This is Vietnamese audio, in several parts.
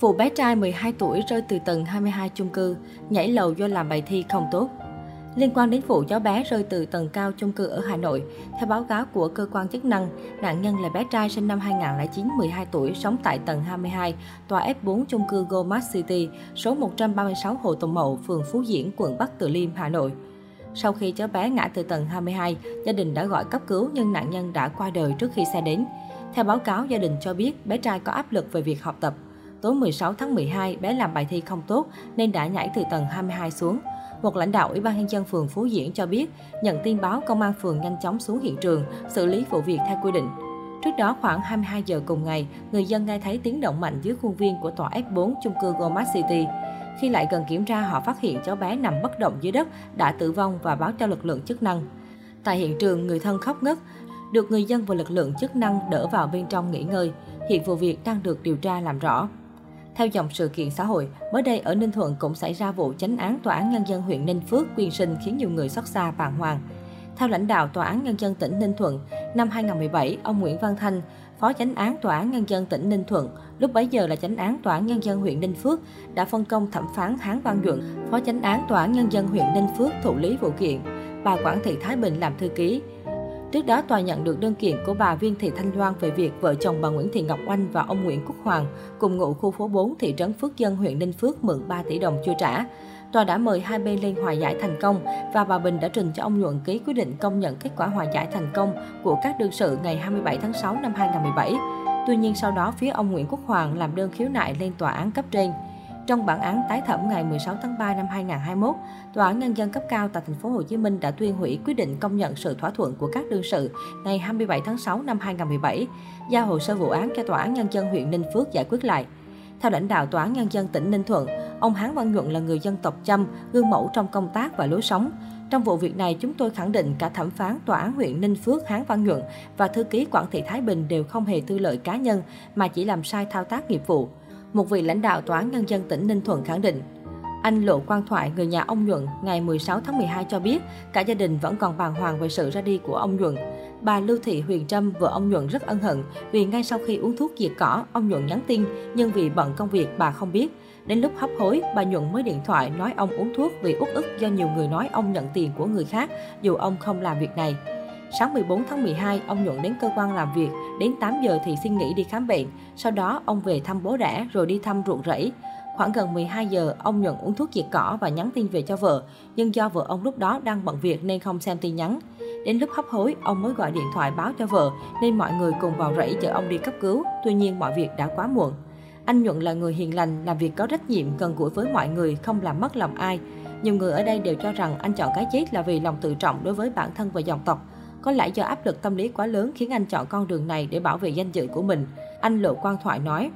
Vụ bé trai 12 tuổi rơi từ tầng 22 chung cư, nhảy lầu do làm bài thi không tốt. Liên quan đến vụ cháu bé rơi từ tầng cao chung cư ở Hà Nội, theo báo cáo của cơ quan chức năng, nạn nhân là bé trai sinh năm 2009, 12 tuổi, sống tại tầng 22, tòa F4 chung cư Goldmart City, số 136 Hồ Tùng Mậu, phường Phú Diễn, quận Bắc Từ Liêm, Hà Nội. Sau khi cháu bé ngã từ tầng 22, gia đình đã gọi cấp cứu nhưng nạn nhân đã qua đời trước khi xe đến. Theo báo cáo, gia đình cho biết bé trai có áp lực về việc học tập. Tối 16 tháng 12, bé làm bài thi không tốt nên đã nhảy từ tầng 22 xuống. Một lãnh đạo Ủy ban nhân dân phường Phú Diễn cho biết, nhận tin báo công an phường nhanh chóng xuống hiện trường, xử lý vụ việc theo quy định. Trước đó khoảng 22 giờ cùng ngày, người dân nghe thấy tiếng động mạnh dưới khuôn viên của tòa F4 chung cư Goldmart City. Khi lại gần kiểm tra, họ phát hiện cháu bé nằm bất động dưới đất, đã tử vong và báo cho lực lượng chức năng. Tại hiện trường, người thân khóc ngất, được người dân và lực lượng chức năng đỡ vào bên trong nghỉ ngơi. Hiện vụ việc đang được điều tra làm rõ. Theo dòng sự kiện xã hội, mới đây ở Ninh Thuận cũng xảy ra vụ chánh án Tòa án Nhân dân huyện Ninh Phước quyên sinh khiến nhiều người xót xa bàng hoàng. Theo lãnh đạo Tòa án Nhân dân tỉnh Ninh Thuận, năm 2017, ông Nguyễn Văn Thanh, Phó chánh án Tòa án Nhân dân tỉnh Ninh Thuận, lúc bấy giờ là chánh án Tòa án Nhân dân huyện Ninh Phước, đã phân công thẩm phán Hán Văn duẩn Phó chánh án Tòa án Nhân dân huyện Ninh Phước thụ lý vụ kiện. Bà quảng thị Thái Bình làm thư ký. Trước đó, tòa nhận được đơn kiện của bà Viên Thị Thanh Loan về việc vợ chồng bà Nguyễn Thị Ngọc Oanh và ông Nguyễn Quốc Hoàng cùng ngụ khu phố 4 thị trấn Phước Dân, huyện Ninh Phước mượn 3 tỷ đồng chưa trả. Tòa đã mời hai bên lên hòa giải thành công và bà Bình đã trình cho ông Nhuận ký quyết định công nhận kết quả hòa giải thành công của các đương sự ngày 27 tháng 6 năm 2017. Tuy nhiên sau đó phía ông Nguyễn Quốc Hoàng làm đơn khiếu nại lên tòa án cấp trên. Trong bản án tái thẩm ngày 16 tháng 3 năm 2021, Tòa án Nhân dân cấp cao tại thành phố Hồ Chí Minh đã tuyên hủy quyết định công nhận sự thỏa thuận của các đương sự ngày 27 tháng 6 năm 2017, giao hồ sơ vụ án cho Tòa án Nhân dân huyện Ninh Phước giải quyết lại. Theo lãnh đạo Tòa án Nhân dân tỉnh Ninh Thuận, ông Hán Văn Nhuận là người dân tộc Chăm, gương mẫu trong công tác và lối sống. Trong vụ việc này, chúng tôi khẳng định cả thẩm phán Tòa án huyện Ninh Phước Hán Văn Nhuận và thư ký Quản thị Thái Bình đều không hề tư lợi cá nhân mà chỉ làm sai thao tác nghiệp vụ. Một vị lãnh đạo Tòa án Nhân dân tỉnh Ninh Thuận khẳng định, anh Lộ Quang Thoại, người nhà ông Nhuận, ngày 16 tháng 12 cho biết cả gia đình vẫn còn bàng hoàng về sự ra đi của ông Nhuận. Bà Lưu Thị Huyền Trâm, vợ ông Nhuận rất ân hận vì ngay sau khi uống thuốc diệt cỏ, ông Nhuận nhắn tin nhưng vì bận công việc bà không biết. Đến lúc hấp hối, bà Nhuận mới điện thoại nói ông uống thuốc vì uất ức do nhiều người nói ông nhận tiền của người khác dù ông không làm việc này. Sáng 14 tháng 12, ông Nhuận đến cơ quan làm việc, đến 8 giờ thì xin nghỉ đi khám bệnh. Sau đó, ông về thăm bố đẻ rồi đi thăm ruộng rẫy. Khoảng gần 12 giờ, ông Nhuận uống thuốc diệt cỏ và nhắn tin về cho vợ, nhưng do vợ ông lúc đó đang bận việc nên không xem tin nhắn. Đến lúc hấp hối, ông mới gọi điện thoại báo cho vợ, nên mọi người cùng vào rẫy chở ông đi cấp cứu, tuy nhiên mọi việc đã quá muộn. Anh Nhuận là người hiền lành, làm việc có trách nhiệm, gần gũi với mọi người, không làm mất lòng ai. Nhiều người ở đây đều cho rằng anh chọn cái chết là vì lòng tự trọng đối với bản thân và dòng tộc. Có lẽ do áp lực tâm lý quá lớn khiến anh chọn con đường này để bảo vệ danh dự của mình. Anh Lộ Quang Thoại nói.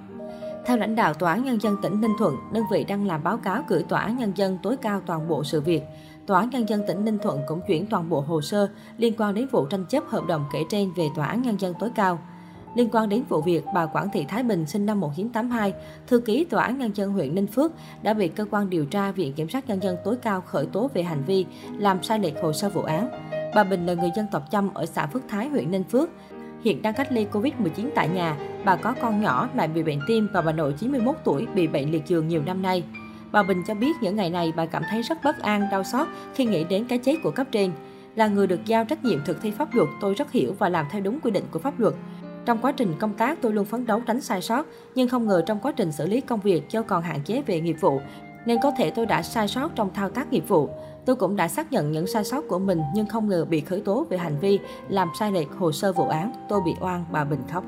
Theo lãnh đạo Tòa án Nhân dân tỉnh Ninh Thuận, đơn vị đang làm báo cáo gửi Tòa án Nhân dân tối cao toàn bộ sự việc. Tòa án Nhân dân tỉnh Ninh Thuận cũng chuyển toàn bộ hồ sơ liên quan đến vụ tranh chấp hợp đồng kể trên về Tòa án Nhân dân tối cao. Liên quan đến vụ việc, bà Quản thị Thái Bình sinh năm 1982, thư ký Tòa án Nhân dân huyện Ninh Phước đã bị cơ quan điều tra Viện Kiểm sát Nhân dân tối cao khởi tố về hành vi làm sai lệch hồ sơ vụ án. Bà Bình là người dân tộc Chăm ở xã Phước Thái, huyện Ninh Phước. Hiện đang cách ly Covid-19 tại nhà, bà có con nhỏ lại bị bệnh tim và bà nội 91 tuổi bị bệnh liệt giường nhiều năm nay. Bà Bình cho biết những ngày này bà cảm thấy rất bất an, đau xót khi nghĩ đến cái chết của cấp trên. Là người được giao trách nhiệm thực thi pháp luật, tôi rất hiểu và làm theo đúng quy định của pháp luật. Trong quá trình công tác, tôi luôn phấn đấu tránh sai sót, nhưng không ngờ trong quá trình xử lý công việc do còn hạn chế về nghiệp vụ, nên có thể tôi đã sai sót trong thao tác nghiệp vụ. Tôi cũng đã xác nhận những sai sót của mình nhưng không ngờ bị khởi tố về hành vi làm sai lệch hồ sơ vụ án. Tôi bị oan, bà Bình khóc.